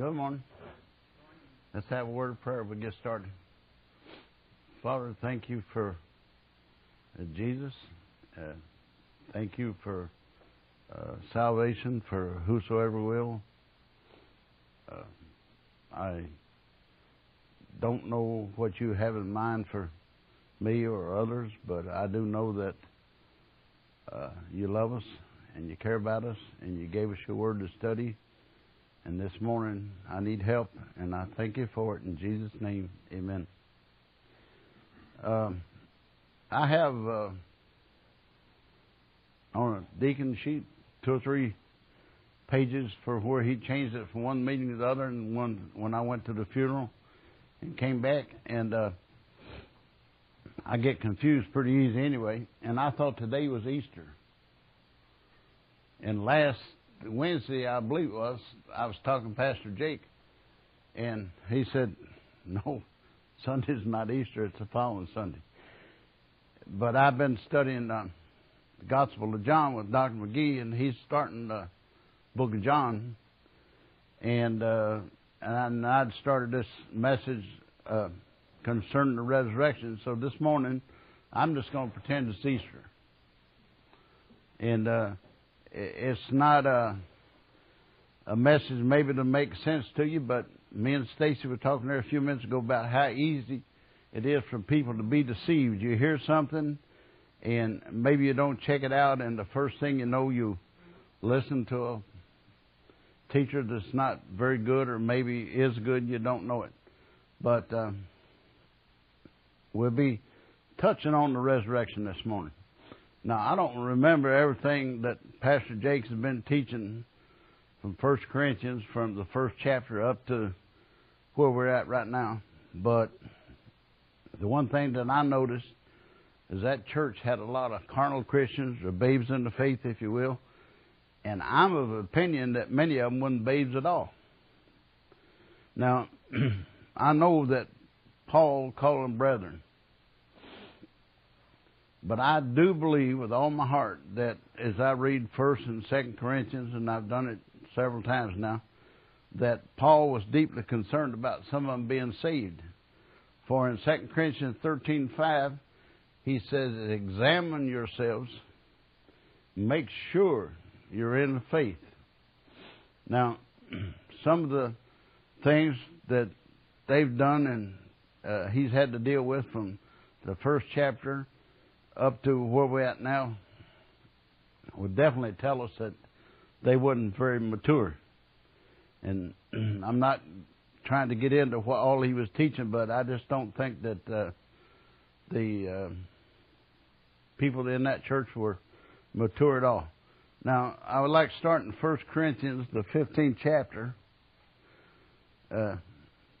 Good morning. Let's have a word of prayer. We get started. Father, thank you for uh, Jesus. Uh, thank you for uh, salvation for whosoever will. Uh, I don't know what you have in mind for me or others, but I do know that uh, you love us and you care about us and you gave us your word to study. And this morning I need help and I thank you for it in Jesus' name. Amen. Um, I have uh, on a deacon sheet two or three pages for where he changed it from one meeting to the other, and one when I went to the funeral and came back, and uh, I get confused pretty easy anyway. And I thought today was Easter, and last Wednesday, I believe it was, I was talking to Pastor Jake, and he said, "No, Sunday's not Easter; it's the following Sunday." But I've been studying uh, the Gospel of John with Dr. McGee, and he's starting the Book of John, and uh, and I'd started this message uh, concerning the resurrection. So this morning, I'm just going to pretend it's Easter, and uh, it's not a a message maybe to make sense to you, but me and Stacy were talking there a few minutes ago about how easy it is for people to be deceived. You hear something, and maybe you don't check it out, and the first thing you know, you listen to a teacher that's not very good, or maybe is good, you don't know it. But uh, we'll be touching on the resurrection this morning. Now, I don't remember everything that Pastor Jakes has been teaching from First Corinthians, from the first chapter up to where we're at right now. But the one thing that I noticed is that church had a lot of carnal Christians, or babes in the faith, if you will. And I'm of opinion that many of them weren't babes at all. Now, I know that Paul called them brethren. But I do believe with all my heart that as I read First and Second Corinthians, and I've done it several times now, that Paul was deeply concerned about some of them being saved. For in Second Corinthians thirteen five, he says, "Examine yourselves, make sure you're in the faith." Now, some of the things that they've done and uh, he's had to deal with from the first chapter up to where we're at now would definitely tell us that they wasn't very mature. And I'm not trying to get into what all he was teaching, but I just don't think that uh, the uh, people in that church were mature at all. Now, I would like to start in 1 Corinthians, the 15th chapter, uh,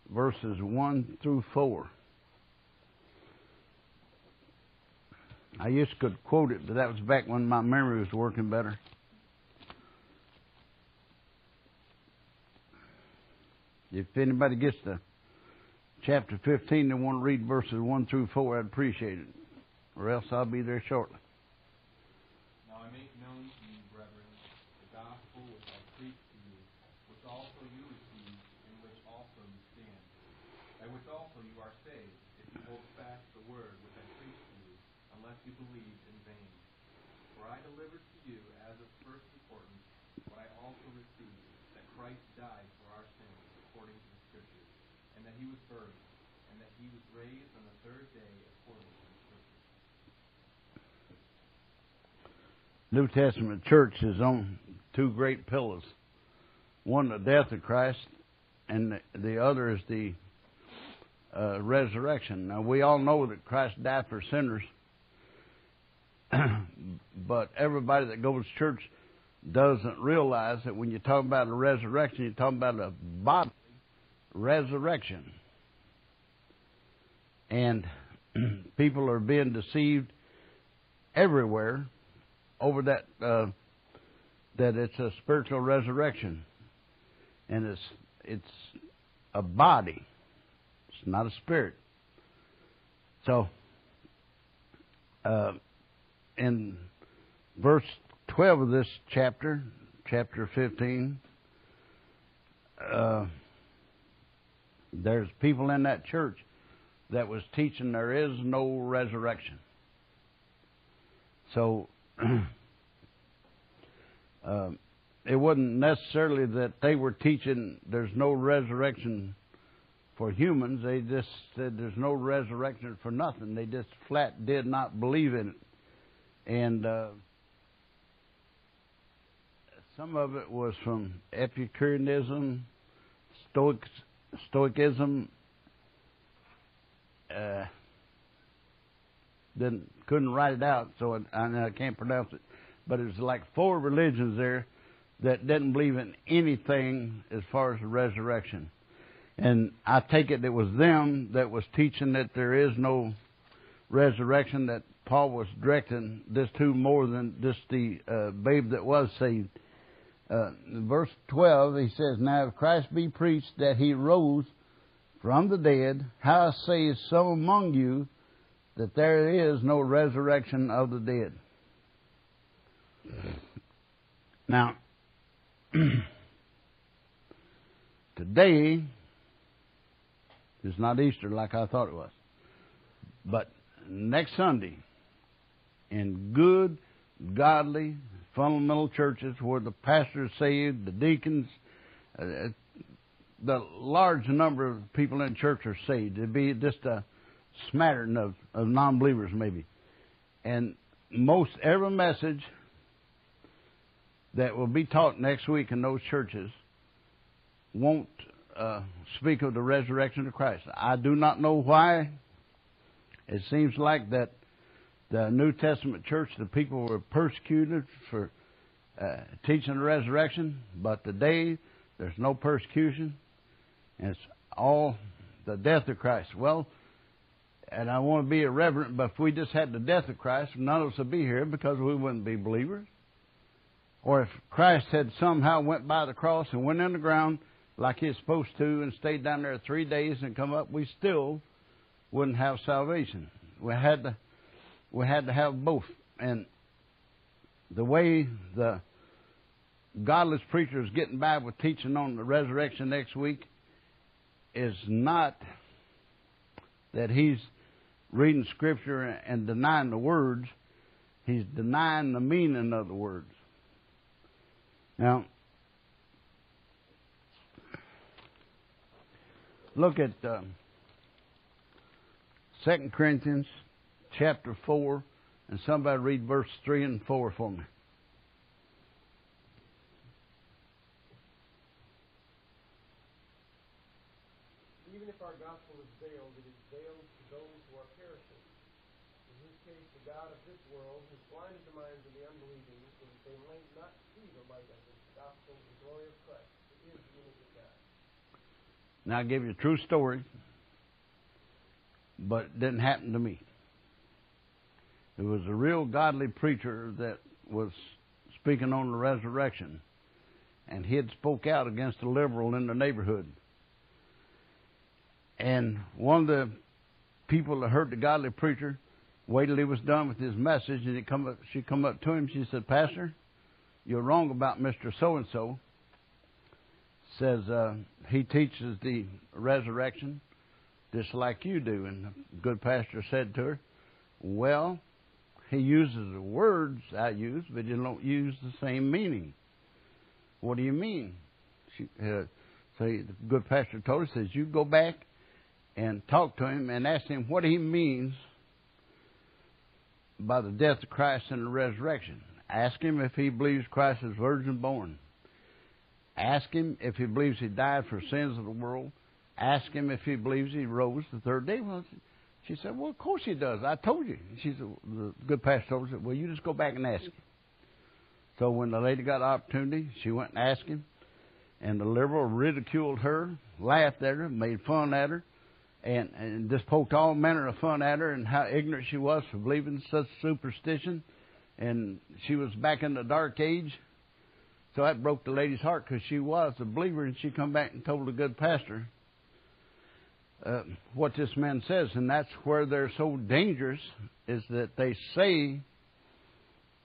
verses 1 through 4. I used to could quote it, but that was back when my memory was working better. If anybody gets to chapter 15 and want to read verses 1 through 4, I'd appreciate it. Or else I'll be there shortly. Now I make known to you, brethren, the gospel which I preached to you, which also you received, in which also you stand, by which also you are saved, if you hold fast the word which I preached to you, unless you believed in vain. For I delivered to you as of first importance what I also received, that Christ died for our sins according to the Scriptures, and that he was buried, and that he was raised on the third day according to the Scriptures. New Testament church is on two great pillars. One, the death of Christ, and the, the other is the uh, resurrection. Now, we all know that Christ died for sinners, but everybody that goes to church doesn't realize that when you talk about a resurrection, you're talking about a bodily resurrection. And people are being deceived everywhere over that uh, that it's a spiritual resurrection, and it's it's a body. It's not a spirit. So, uh, in verse twelve of this chapter, chapter fifteen, uh, There's people in that church that was teaching there is no resurrection. So uh, it wasn't necessarily that they were teaching there's no resurrection for humans. They just said there's no resurrection for nothing. They just flat did not believe in it. And uh, some of it was from Epicureanism, Stoic, Stoicism. Uh, didn't couldn't write it out, so I, I can't pronounce it. But it was like four religions there that didn't believe in anything as far as the resurrection. And I take it it was them that was teaching that there is no resurrection, that Paul was directing this to more than just the uh, babe that was saved. Uh, verse 12, he says, Now if Christ be preached that he rose from the dead, how say some among you that there is no resurrection of the dead? Now, today is not Easter like I thought it was. But next Sunday, in good, godly, fundamental churches where the pastors saved, the deacons, uh, the large number of people in church are saved. It'd be just a smattering of, of non believers, maybe. And most every message that will be taught next week in those churches won't uh, speak of the resurrection of Christ. I do not know why. It seems like that the New Testament church, the people were persecuted for uh, teaching the resurrection, but today there's no persecution. It's all the death of Christ. Well, and I want to be irreverent, but if we just had the death of Christ, none of us would be here because we wouldn't be believers. Or if Christ had somehow went by the cross and went in the ground like he's supposed to and stayed down there three days and come up, we still wouldn't have salvation. We had to we had to have both. And the way the godless preacher is getting by with teaching on the resurrection next week is not that he's reading scripture and denying the words, he's denying the meaning of the words. Now, look at uh, 2 Corinthians chapter 4, and somebody read verse 3 and 4 for me. Even if our gospel is veiled, it is veiled to those who are perishing. In whose case, the God of this world has blinded the minds of the unbelieving, so that they might not see the light of the gospel, the glory of Christ, who is the image of God. Now, I'll give you a true story, but it didn't happen to me. There was a real godly preacher that was speaking on the resurrection, and he had spoke out against a liberal in the neighborhood. And one of the people that heard the godly preacher waited till he was done with his message, and he come up, she come up to him. She said, "Pastor, you're wrong about Mister So and So." Says uh, he teaches the resurrection just like you do. And the good pastor said to her, "Well, he uses the words I use, but he don't use the same meaning. What do you mean? She, uh, so he, the good pastor told her, says, you go back and talk to him and ask him what he means by the death of Christ and the resurrection. Ask him if he believes Christ is virgin born. Ask him if he believes he died for sins of the world. Ask him if he believes he rose the third day. Well, she said, Well, of course he does. I told you. She said, The good pastor her, Well, you just go back and ask him. So when the lady got the opportunity, she went and asked him. And the liberal ridiculed her, laughed at her, made fun at her, and, and just poked all manner of fun at her and how ignorant she was for believing such superstition. And she was back in the dark age. So that broke the lady's heart because she was a believer, and she come back and told the good pastor uh, what this man says, and that's where they're so dangerous is that they say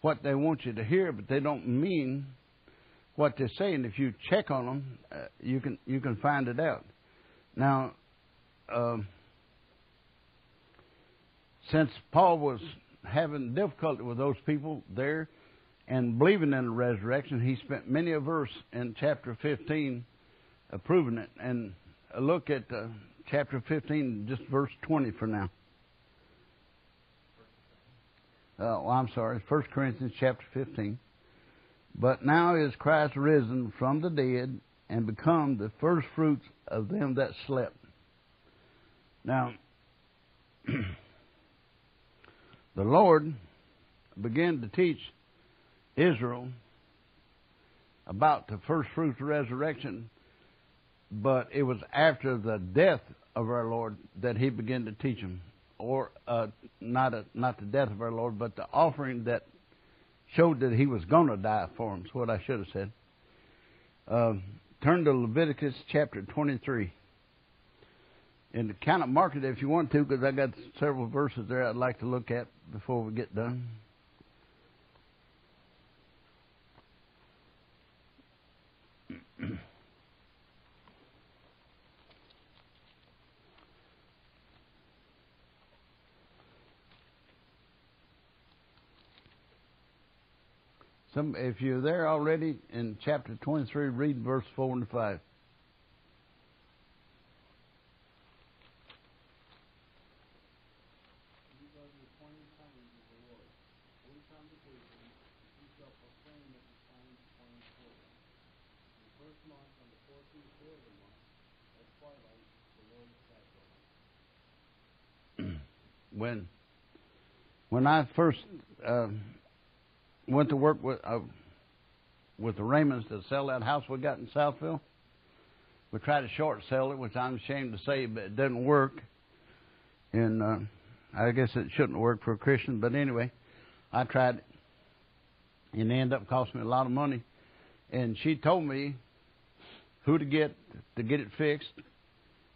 what they want you to hear, but they don't mean what they say. And if you check on them, uh, you can you can find it out. Now, um, since Paul was having difficulty with those people there and believing in the resurrection, he spent many a verse in chapter 15 approving it. And look at uh, chapter 15, just verse 20 for now. Uh, well, I'm sorry, 1 Corinthians chapter 15. But now is Christ risen from the dead and become the first fruits of them that slept. Now, the Lord began to teach Israel about the first fruits of resurrection, but it was after the death of our Lord that He began to teach them, or uh, not a, not the death of our Lord, but the offering that showed that He was going to die for them. Is what I should have said. Uh, turn to Leviticus chapter 23 and kind of mark it if you want to, because I got several verses there I'd like to look at before we get done. Some, if you're there already in chapter 23, read verse 4 and 5. when when I first uh, went to work with uh, with the Raymonds to sell that house we got in Southville, we tried to short sell it, which I'm ashamed to say, but it didn't work. And uh, I guess it shouldn't work for a Christian, but anyway, I tried it, and it ended up costing me a lot of money. And she told me who to get to get it fixed,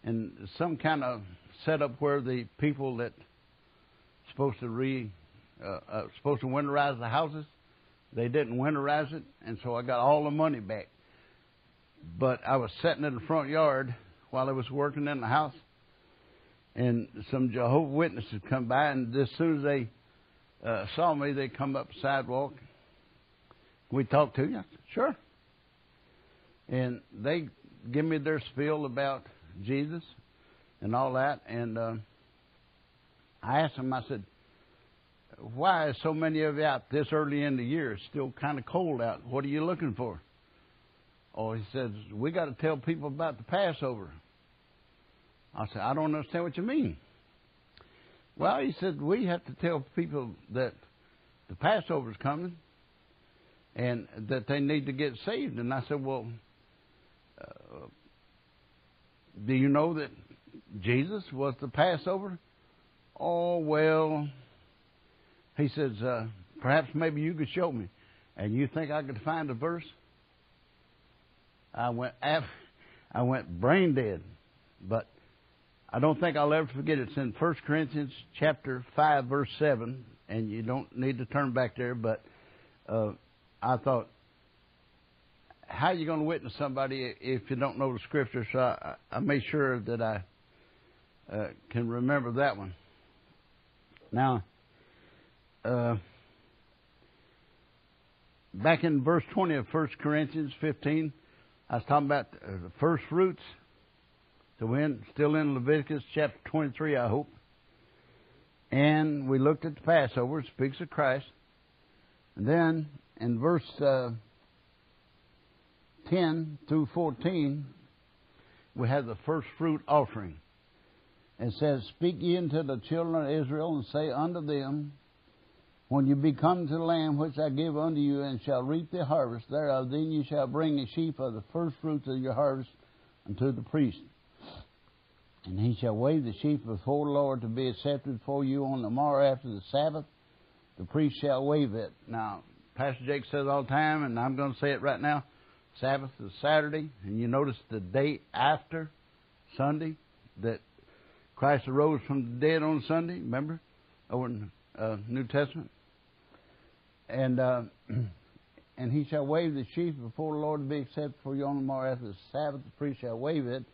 and some kind of setup where the people that supposed to re uh, uh, supposed to winterize the houses. They didn't winterize it, and so I got all the money back. But I was sitting in the front yard while I was working in the house, and some Jehovah Witnesses come by, and as soon as they uh, saw me, they come up the sidewalk. We talked to you. Said, sure. And they give me their spiel about Jesus and all that, and uh, I asked them. I said, why is so many of you out this early in the year? It's still kind of cold out. What are you looking for? Oh, he says, we got to tell people about the Passover. I said, I don't understand what you mean. Well, he said, we have to tell people that the Passover's coming and that they need to get saved. And I said, well, uh, do you know that Jesus was the Passover? Oh, well, he says, uh, perhaps maybe you could show me. And you think I could find a verse? I went, I went brain dead. But I don't think I'll ever forget it. It's in 1 Corinthians chapter 5, verse 7. And you don't need to turn back there, but uh, I thought, how are you going to witness somebody if you don't know the scripture? So I, I made sure that I uh, can remember that one. Now, uh, back in verse 20 of 1 Corinthians 15, I was talking about uh, the first fruits. So we're still in Leviticus chapter 23, I hope. And we looked at the Passover, speaks of Christ. And then in verse uh, 10 through 14, we have the first fruit offering. It says, Speak ye unto the children of Israel, and say unto them, When you be come to the land which I give unto you, and shall reap the harvest thereof, then you shall bring a sheaf of the first fruits of your harvest unto the priest. And he shall wave the sheaf before the Lord to be accepted for you on the morrow after the Sabbath. The priest shall wave it. Now, Pastor Jake says all the time, and I'm going to say it right now Sabbath is Saturday, and you notice the day after Sunday that Christ arose from the dead on Sunday, remember? Over in uh, New Testament. And uh, and he shall wave the sheaf before the Lord to be accepted for you on the morrow after the Sabbath. The priest shall wave it,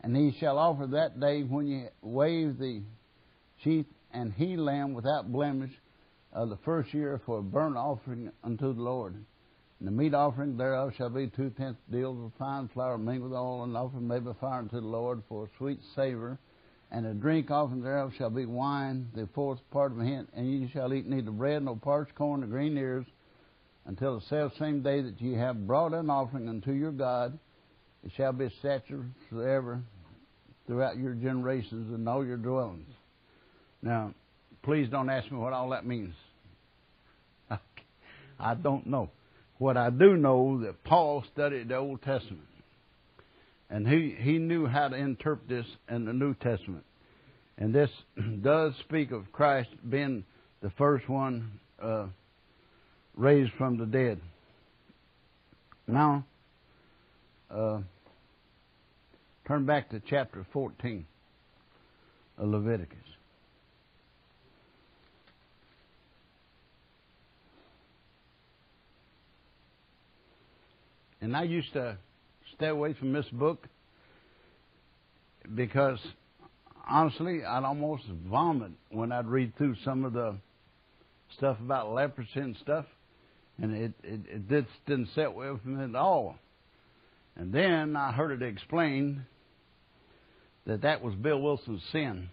And he shall offer that day when ye wave the sheaf and he lamb without blemish of the first year for a burnt offering unto the Lord. And the meat offering thereof shall be two tenths deals of fine flour mingled with oil, and offering made by fire unto the Lord for a sweet savor. And a drink offering thereof shall be wine, the fourth part of a hin. And ye shall eat neither bread nor parched corn nor green ears until the self same day that ye have brought an offering unto your God. It shall be a statute forever throughout your generations and all your dwellings. Now, please don't ask me what all that means. I don't know. What I do know is that Paul studied the Old Testament, and he he knew how to interpret this in the New Testament, and this does speak of Christ being the first one uh, raised from the dead. Now, uh, turn back to chapter 14 of Leviticus. And I used to stay away from this book because honestly, I'd almost vomit when I'd read through some of the stuff about leprosy and stuff, and it it, it just didn't sit well with me at all. And then I heard it explained that that was Bill Wilson's sin.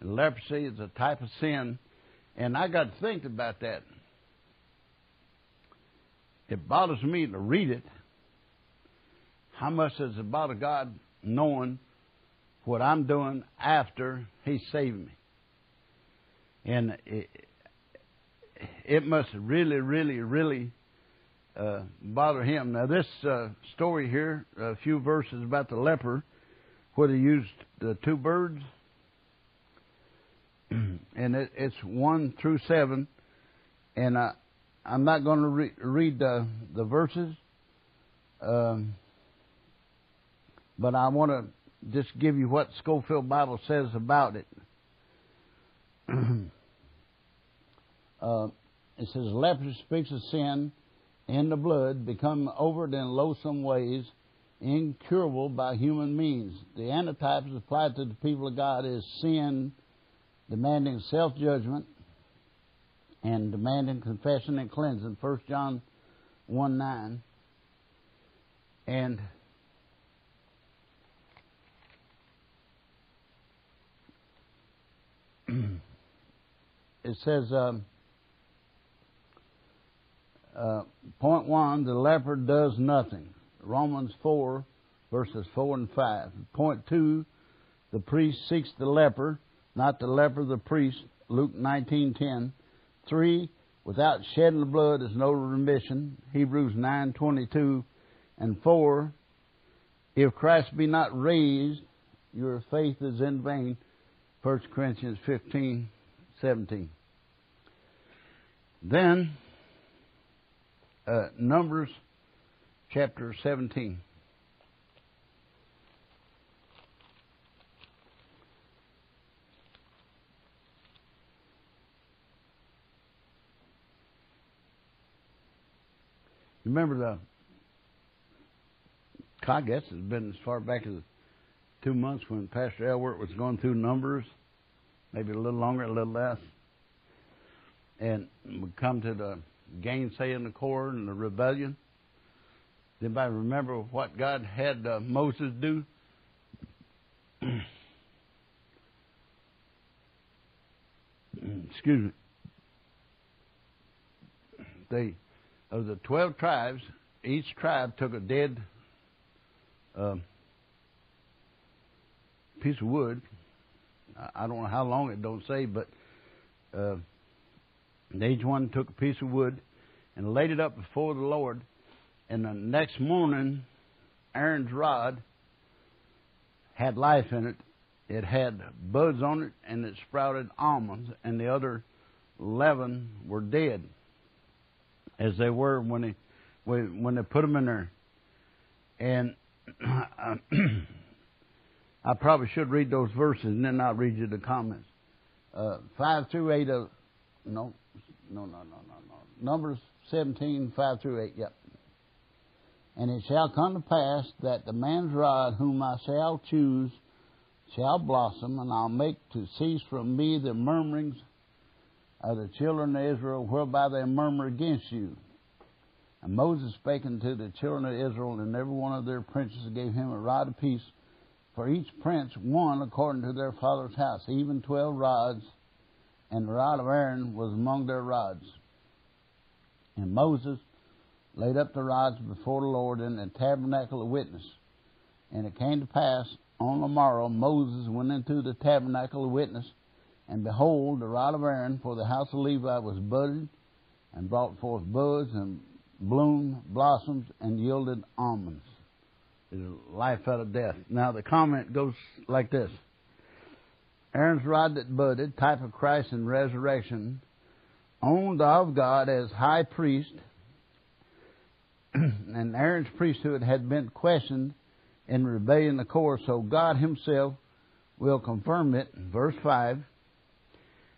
And leprosy is a type of sin, and I got to think about that. It bothers me to read it. How much does it bother God knowing what I'm doing after He saved me? And it, it must really, really, really uh, bother Him. Now, this uh, story here, a few verses about the leper, where they used the two birds, and it, it's one through seven, and I, I'm not going to re- read the, the verses, um, but I want to just give you what Scofield Bible says about it. uh, it says, leprosy speaks of sin in the blood, become overt in loathsome ways, incurable by human means. The antitypes applied to the people of God is sin, demanding self judgment, and demanding confession and cleansing. 1 John 1 9. And it says, um, uh, point one, the leper does nothing. Romans 4, verses 4 and 5. Point two, the priest seeks the leper, not the leper the priest. Luke 19:10. Three, without shedding of blood is no remission. Hebrews 9:22. And four, if Christ be not raised, your faith is in vain. 1 Corinthians 15:17. Then uh, Numbers chapter 17. Remember the, I guess it's been as far back as two months when Pastor Elwert was going through Numbers, maybe a little longer, a little less. And we come to the gainsaying the cord and the rebellion. Does anybody remember what God had uh, Moses do? Excuse me. They of the 12 tribes, each tribe took a dead uh, piece of wood. I don't know how long it don't say, but uh, each one took a piece of wood and laid it up before the Lord. And the next morning, Aaron's rod had life in it. It had buds on it, and it sprouted almonds, and the other eleven were dead as they were when they when they put them in there. And I probably should read those verses and then I'll read you the comments. Uh, five through eight of no, no, no, no, no, no. Numbers seventeen, five through eight. Yep. And it shall come to pass that the man's rod whom I shall choose shall blossom, and I'll make to cease from me the murmurings of the children of Israel, whereby they murmur against you. And Moses spake unto the children of Israel, and every one of their princes gave him a rod apiece, for each prince one according to their father's house, even twelve rods, and the rod of Aaron was among their rods. And Moses laid up the rods before the Lord in the tabernacle of witness. And it came to pass on the morrow Moses went into the tabernacle of witness, and behold, the rod of Aaron for the house of Levi was budded, and brought forth buds, and bloomed, blossoms, and yielded almonds. Is life out of death. Now the comment goes like this. Aaron's rod that budded, type of Christ and resurrection, owned of God as high priest, and Aaron's priesthood had been questioned in rebellion of course, so God Himself will confirm it. Verse 5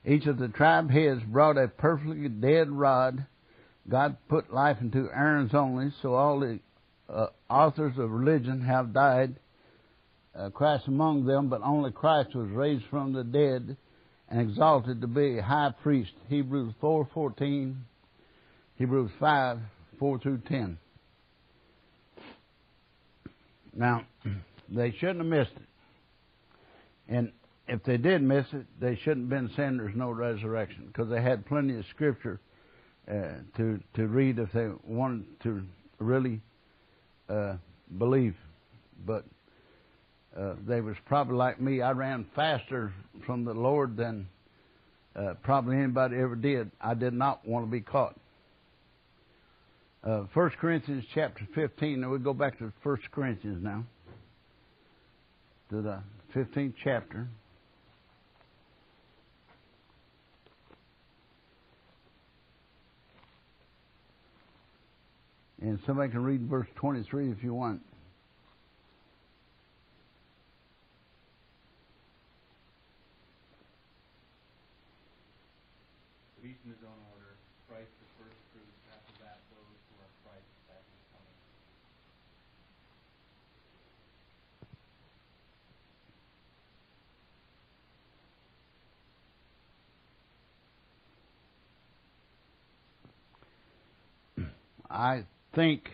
Each of the tribe heads brought a perfectly dead rod. God put life into Aaron's only, so all the uh, authors of religion have died, uh, Christ among them, but only Christ was raised from the dead and exalted to be high priest. Hebrews 4:14, Hebrews 5 4 through 10. Now, they shouldn't have missed it. And if they did miss it, they shouldn't have been saying there's no resurrection because they had plenty of scripture uh, to to read if they wanted to really uh, believe. But uh, they was probably like me. I ran faster from the Lord than uh, probably anybody ever did. I did not want to be caught. Uh, 1 Corinthians chapter 15. Now we go back to 1 Corinthians now. To the 15th chapter. And somebody can read verse 23 if you want. Each in his own order. Christ the first fruits, after that those who are Christ's second coming. I think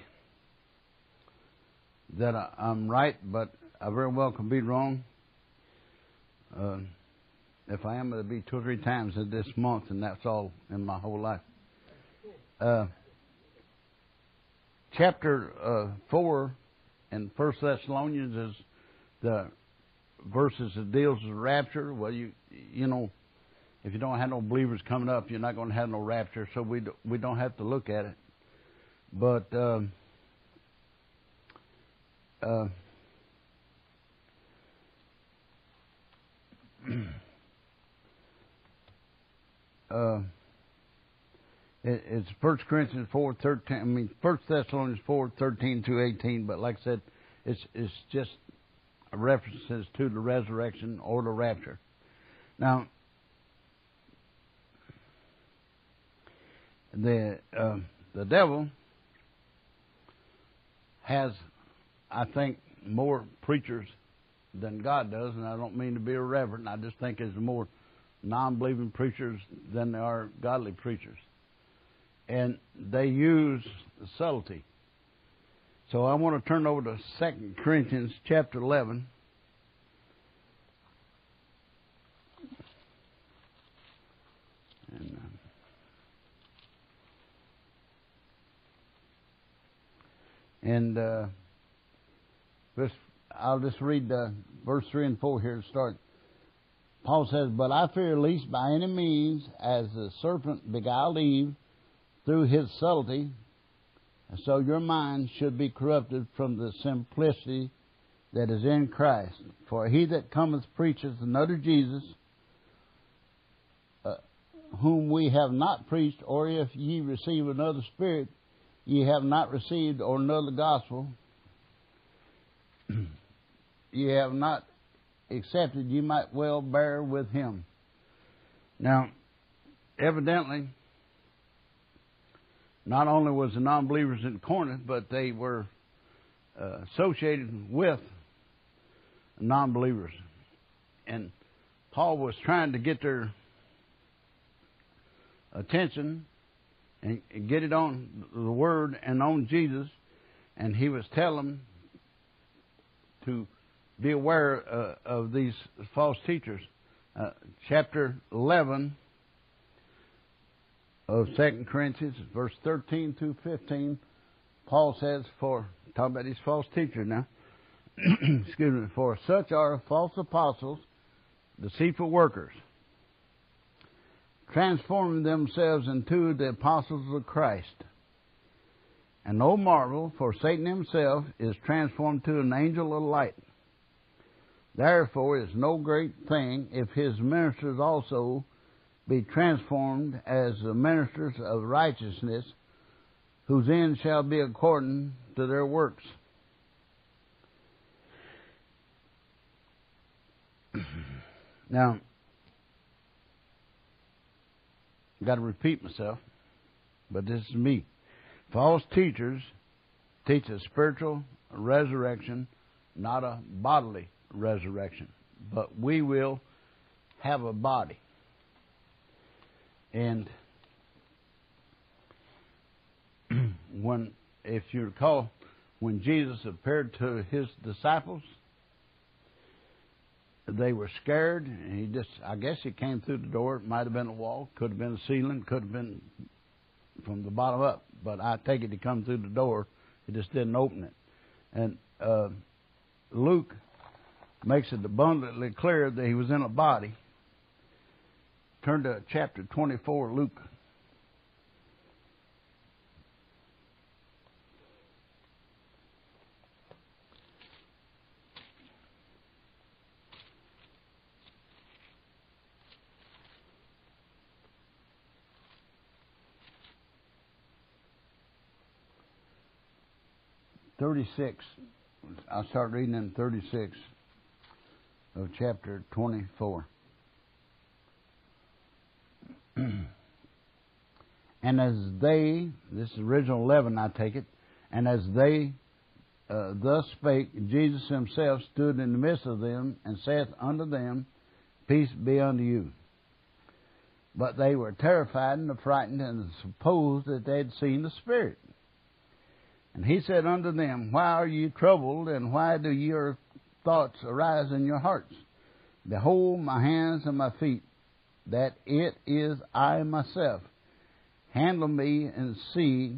that I, I'm right, but I very well can be wrong. Uh, if I am, it'll be two or three times this month, and that's all in my whole life. Uh, chapter uh, four in First Thessalonians is the verses that deals with rapture. Well, you you know, if you don't have no believers coming up, you're not going to have no rapture, so we we don't have to look at it. But um, uh, uh, it, it's First Corinthians four thirteen. I mean First Thessalonians four thirteen to eighteen. But like I said, it's it's just references to the resurrection or the rapture. Now, the uh, the devil has, I think, more preachers than God does, and I don't mean to be irreverent. I just think there's more non-believing preachers than there are godly preachers, and they use subtlety. So I want to turn over to Second Corinthians chapter 11. And uh, this, I'll just read uh, verse 3 and 4 here to start. Paul says, But I fear lest by any means, as the serpent beguiled Eve through his subtlety, so your mind should be corrupted from the simplicity that is in Christ. For he that cometh preacheth another Jesus, uh, whom we have not preached, or if ye receive another spirit, ye have not received or know the gospel, ye have not accepted, ye might well bear with him. Now, evidently, not only was the non-believers in Corinth, but they were uh, associated with non believers. And Paul was trying to get their attention and get it on the Word and on Jesus, and he was telling them to be aware uh, of these false teachers. Uh, chapter 11 of 2 Corinthians, verse 13 through 15, Paul says, for, talk about these false teachers now, excuse me, for such are false apostles, deceitful workers, transforming themselves into the apostles of Christ. And no marvel, for Satan himself is transformed to an angel of light. Therefore, it is no great thing if his ministers also be transformed as the ministers of righteousness, whose end shall be according to their works. now, I've got to repeat myself, but this is me. False teachers teach a spiritual resurrection, not a bodily resurrection. But we will have a body. And when, if you recall, when Jesus appeared to his disciples, they were scared. And he just, I guess he came through the door. It might have been a wall, could have been a ceiling, could have been from the bottom up. But I take it to come through the door. He just didn't open it. And uh, Luke makes it abundantly clear that he was in a body. Turn to chapter 24, Luke. Thirty-six. I'll start reading in thirty-six of chapter 24. and as they, this is original 11, I take it, and as they uh, thus spake, Jesus himself stood in the midst of them and saith unto them, Peace be unto you. But they were terrified and affrighted and supposed that they had seen the Spirit. And he said unto them, Why are ye troubled, and why do your thoughts arise in your hearts. Behold my hands and my feet, that it is I myself. Handle me and see,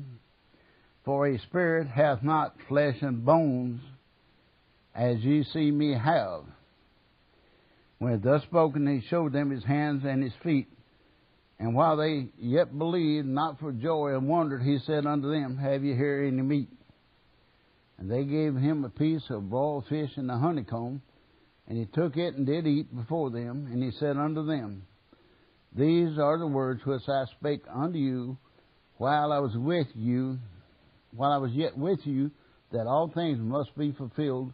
for a spirit hath not flesh and bones, as ye see me have. When thus spoken, he showed them his hands and his feet. And while they yet believed, not for joy and wondered, he said unto them, Have ye here any meat? And they gave him a piece of broiled fish and a honeycomb, and he took it and did eat before them, and he said unto them, These are the words which I spake unto you while I was with you, while I was yet with you, that all things must be fulfilled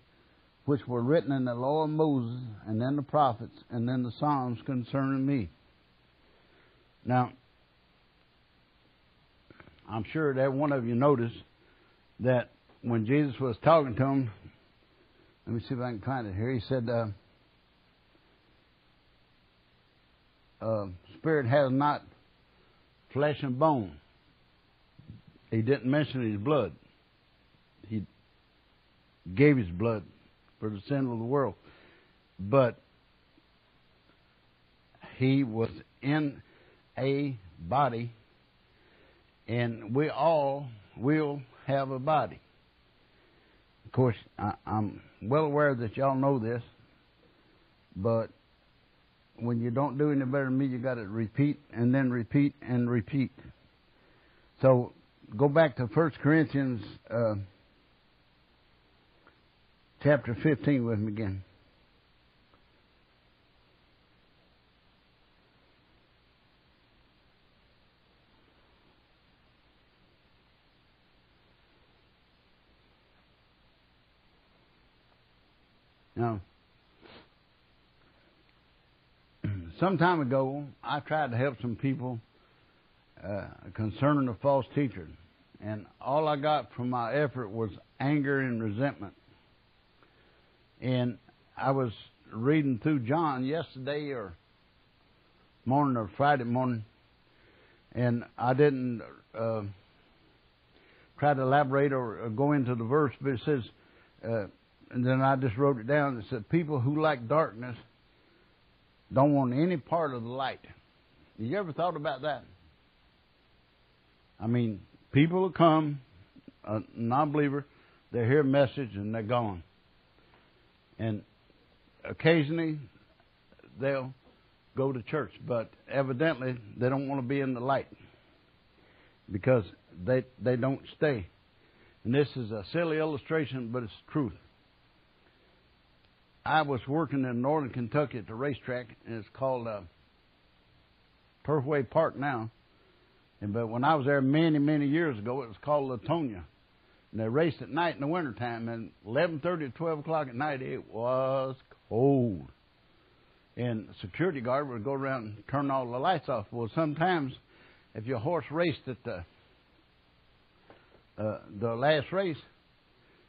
which were written in the law of Moses, and in the prophets, and in the Psalms concerning me. Now, I'm sure that one of you noticed that when Jesus was talking to him, let me see if I can find it here. He said, uh, uh, "Spirit has not flesh and bone." He didn't mention his blood. He gave his blood for the sin of the world, but he was in a body, and we all will have a body Of course, I, I'm well aware that y'all know this, but when you don't do any better than me, you got to repeat and then repeat and repeat. So go back to First Corinthians uh, chapter 15 with me again. Now, some time ago, I tried to help some people uh, concerning the false teacher, and all I got from my effort was anger and resentment. And I was reading through John yesterday or morning or Friday morning, and I didn't uh, try to elaborate or, go into the verse, but it says, uh, and then I just wrote it down. It said, "People who like darkness don't want any part of the light." You ever thought about that? I mean, people will come, a non-believer, they hear a message and they're gone, and occasionally they'll go to church, but evidently they don't want to be in the light because they they don't stay. And this is a silly illustration, but it's truth. I was working in northern Kentucky at the racetrack, and it's called uh, Turfway Park now. And but when I was there many many years ago, it was called Latonia. And they raced at night in the wintertime, and 11:30 to 12 o'clock at night it was cold and security guard would go around and turn all the lights off. Well, sometimes if your horse raced at the uh, the last race,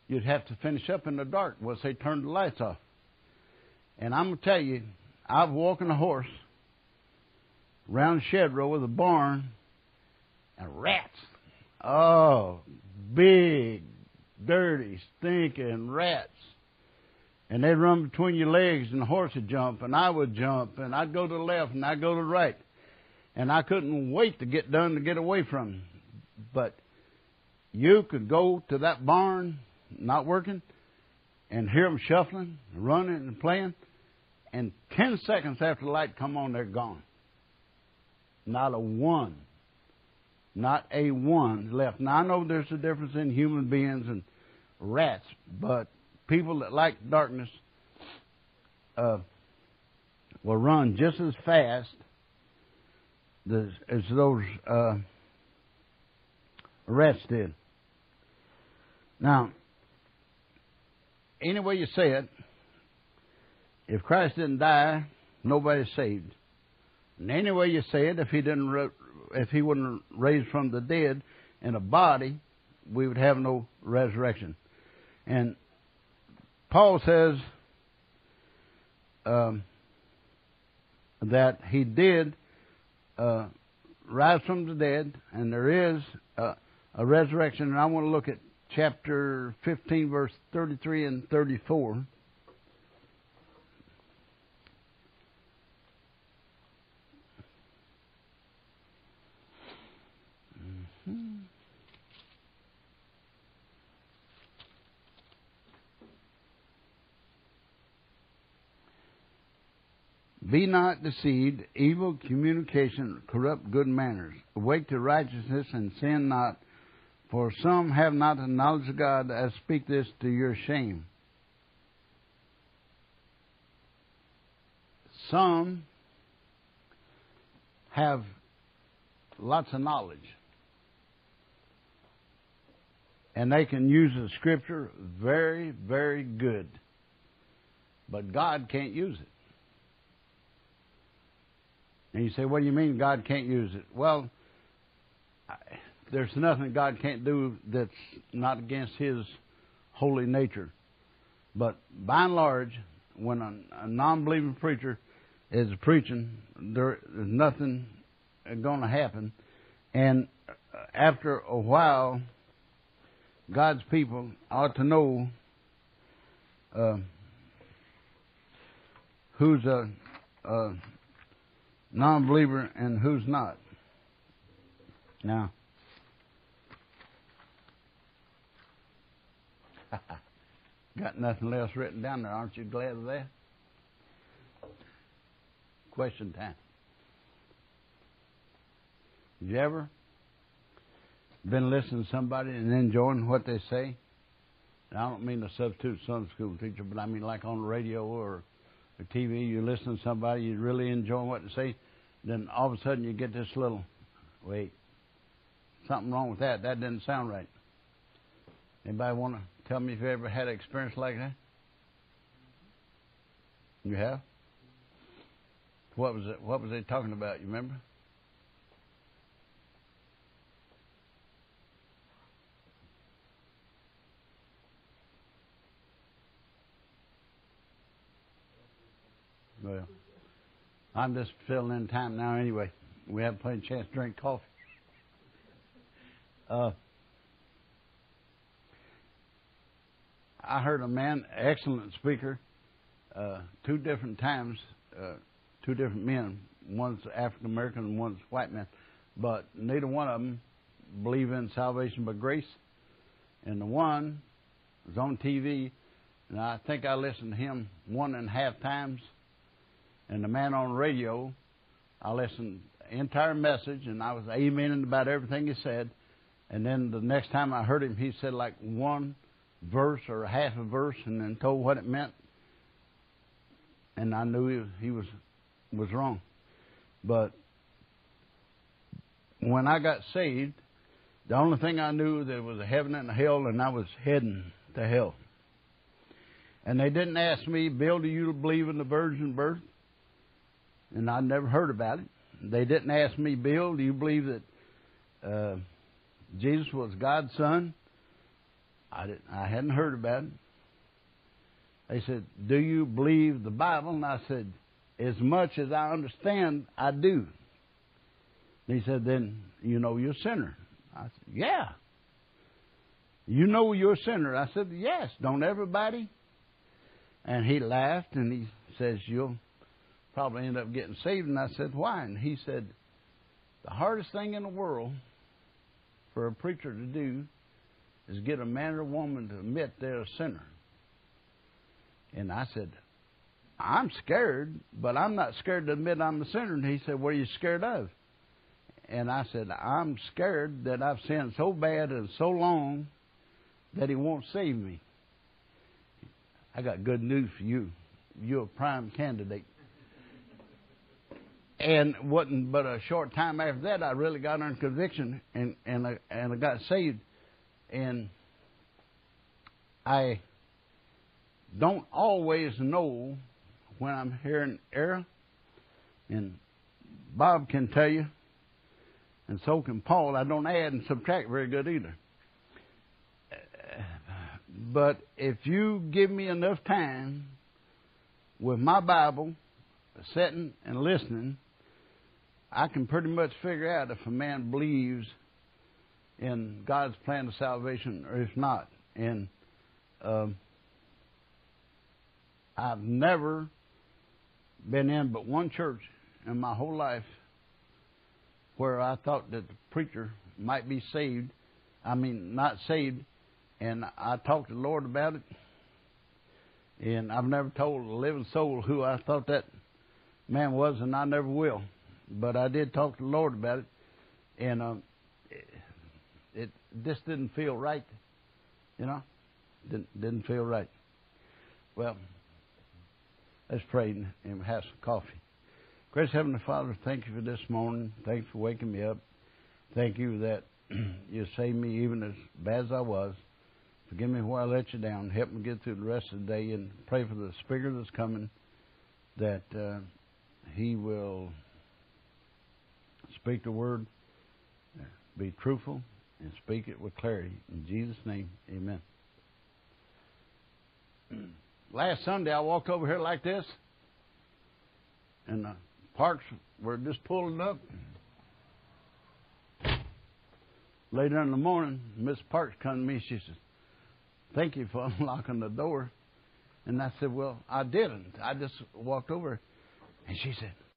you'd have to finish up in the dark. Well, they turned the lights off. And I'm gonna tell you, I've walking a horse around shed row with a barn and rats. Oh, big, dirty, stinking rats and they'd run between your legs and the horse would jump and I would jump and I'd go to the left and I'd go to the right. And I couldn't wait to get done to get away from them. But you could go to that barn, not working, and hear them shuffling, running and playing, and ten seconds after the light come on, they're gone. Not a one. Not a one left. Now I know there's a difference in human beings and rats, but people that like darkness uh, will run just as fast as those uh, rats did. Now, any way you say it, if Christ didn't die, nobody's saved. And any way you say it, if he didn't, if he wasn't raised from the dead in a body, we would have no resurrection. And Paul says um, that he did uh, rise from the dead, and there is uh, a resurrection. And I want to look at chapter 15, verse 33 and 34. Mm-hmm. Be not deceived. Evil communication corrupt good manners. Awake to righteousness and sin not. For some have not the knowledge of God I speak this to your shame. Some have lots of knowledge. And they can use the scripture very, very good. But God can't use it. And you say, what do you mean God can't use it? Well, there's nothing God can't do that's not against His holy nature. But by and large, when a, a non-believing preacher is preaching, there is nothing going to happen. And after a while, God's people ought to know uh, who's a, a non believer and who's not. Now, got nothing else written down there. Aren't you glad of that? Question time. You ever been listening to somebody and enjoying what they say? And I don't mean a substitute Sunday school teacher, but I mean like on the radio or the TV. You listen to somebody, you really enjoy what they say, then all of a sudden you get this little, wait, something wrong with that. That didn't sound right. Anybody want to Tell me if you ever had an experience like that. You have? What was it? What was they talking about? You remember? Well, I'm just filling in time now anyway. We haven't plenty of chance to drink coffee. Uh, I heard a man, excellent speaker, uh, two different times, uh, two different men. One's African American and one's white man, but neither one of them believe in salvation by grace. And the one was on TV, and I think I listened to him one and a half times. And the man on radio, I listened entire message, and I was amening about everything he said. And then the next time I heard him, he said like one verse or half a verse, and then told what it meant. And I knew he, he was was wrong. But when I got saved, the only thing I knew there was a heaven and a hell, and I was heading to hell. And they didn't ask me, Bill, do you believe in the virgin birth? And I'd never heard about it. They didn't ask me, Bill, do you believe that uh, Jesus was God's son? I didn't. I hadn't heard about it. They said, "Do you believe the Bible?" And I said, "As much as I understand, I do." And he said, "Then you know you're a sinner." I said, "Yeah." You know you're a sinner. I said, "Yes." Don't everybody? And he laughed and he says, "You'll probably end up getting saved." And I said, "Why?" And he said, "The hardest thing in the world for a preacher to do is get a man or woman to admit they're a sinner." And I said, I'm scared, but I'm not scared to admit I'm a sinner. And he said, What are you scared of? And I said, I'm scared that I've sinned so bad and so long that he won't save me. I got good news for you. You're a prime candidate. And wasn't but a short time after that I really got under conviction and and I, and I got saved. And I don't always know when I'm hearing error, and Bob can tell you, and so can Paul. I don't add and subtract very good either. But if you give me enough time with my Bible, sitting and listening, I can pretty much figure out if a man believes in God's plan of salvation or if not. And um, I've never been in but one church in my whole life where I thought that the preacher might be saved. I mean, not saved. And I talked to the Lord about it. And I've never told a living soul who I thought that man was, and I never will. But I did talk to the Lord about it. And um, it, just didn't feel right. You know? Didn't, didn't feel right. Well, Let's pray and have some coffee. Gracious Heavenly Father, thank you for this morning. Thank you for waking me up. Thank you that you saved me even as bad as I was. Forgive me where I let you down. Help me get through the rest of the day and pray for the speaker that's coming that uh, he will speak the word, be truthful, and speak it with clarity. In Jesus' name, amen. last Sunday I walked over here like this, and the parks were just pulling up. Later in the morning, Miss Parks come to me. She says, "Thank you for unlocking the door." And I said, "Well, I didn't. I just walked over." And she said,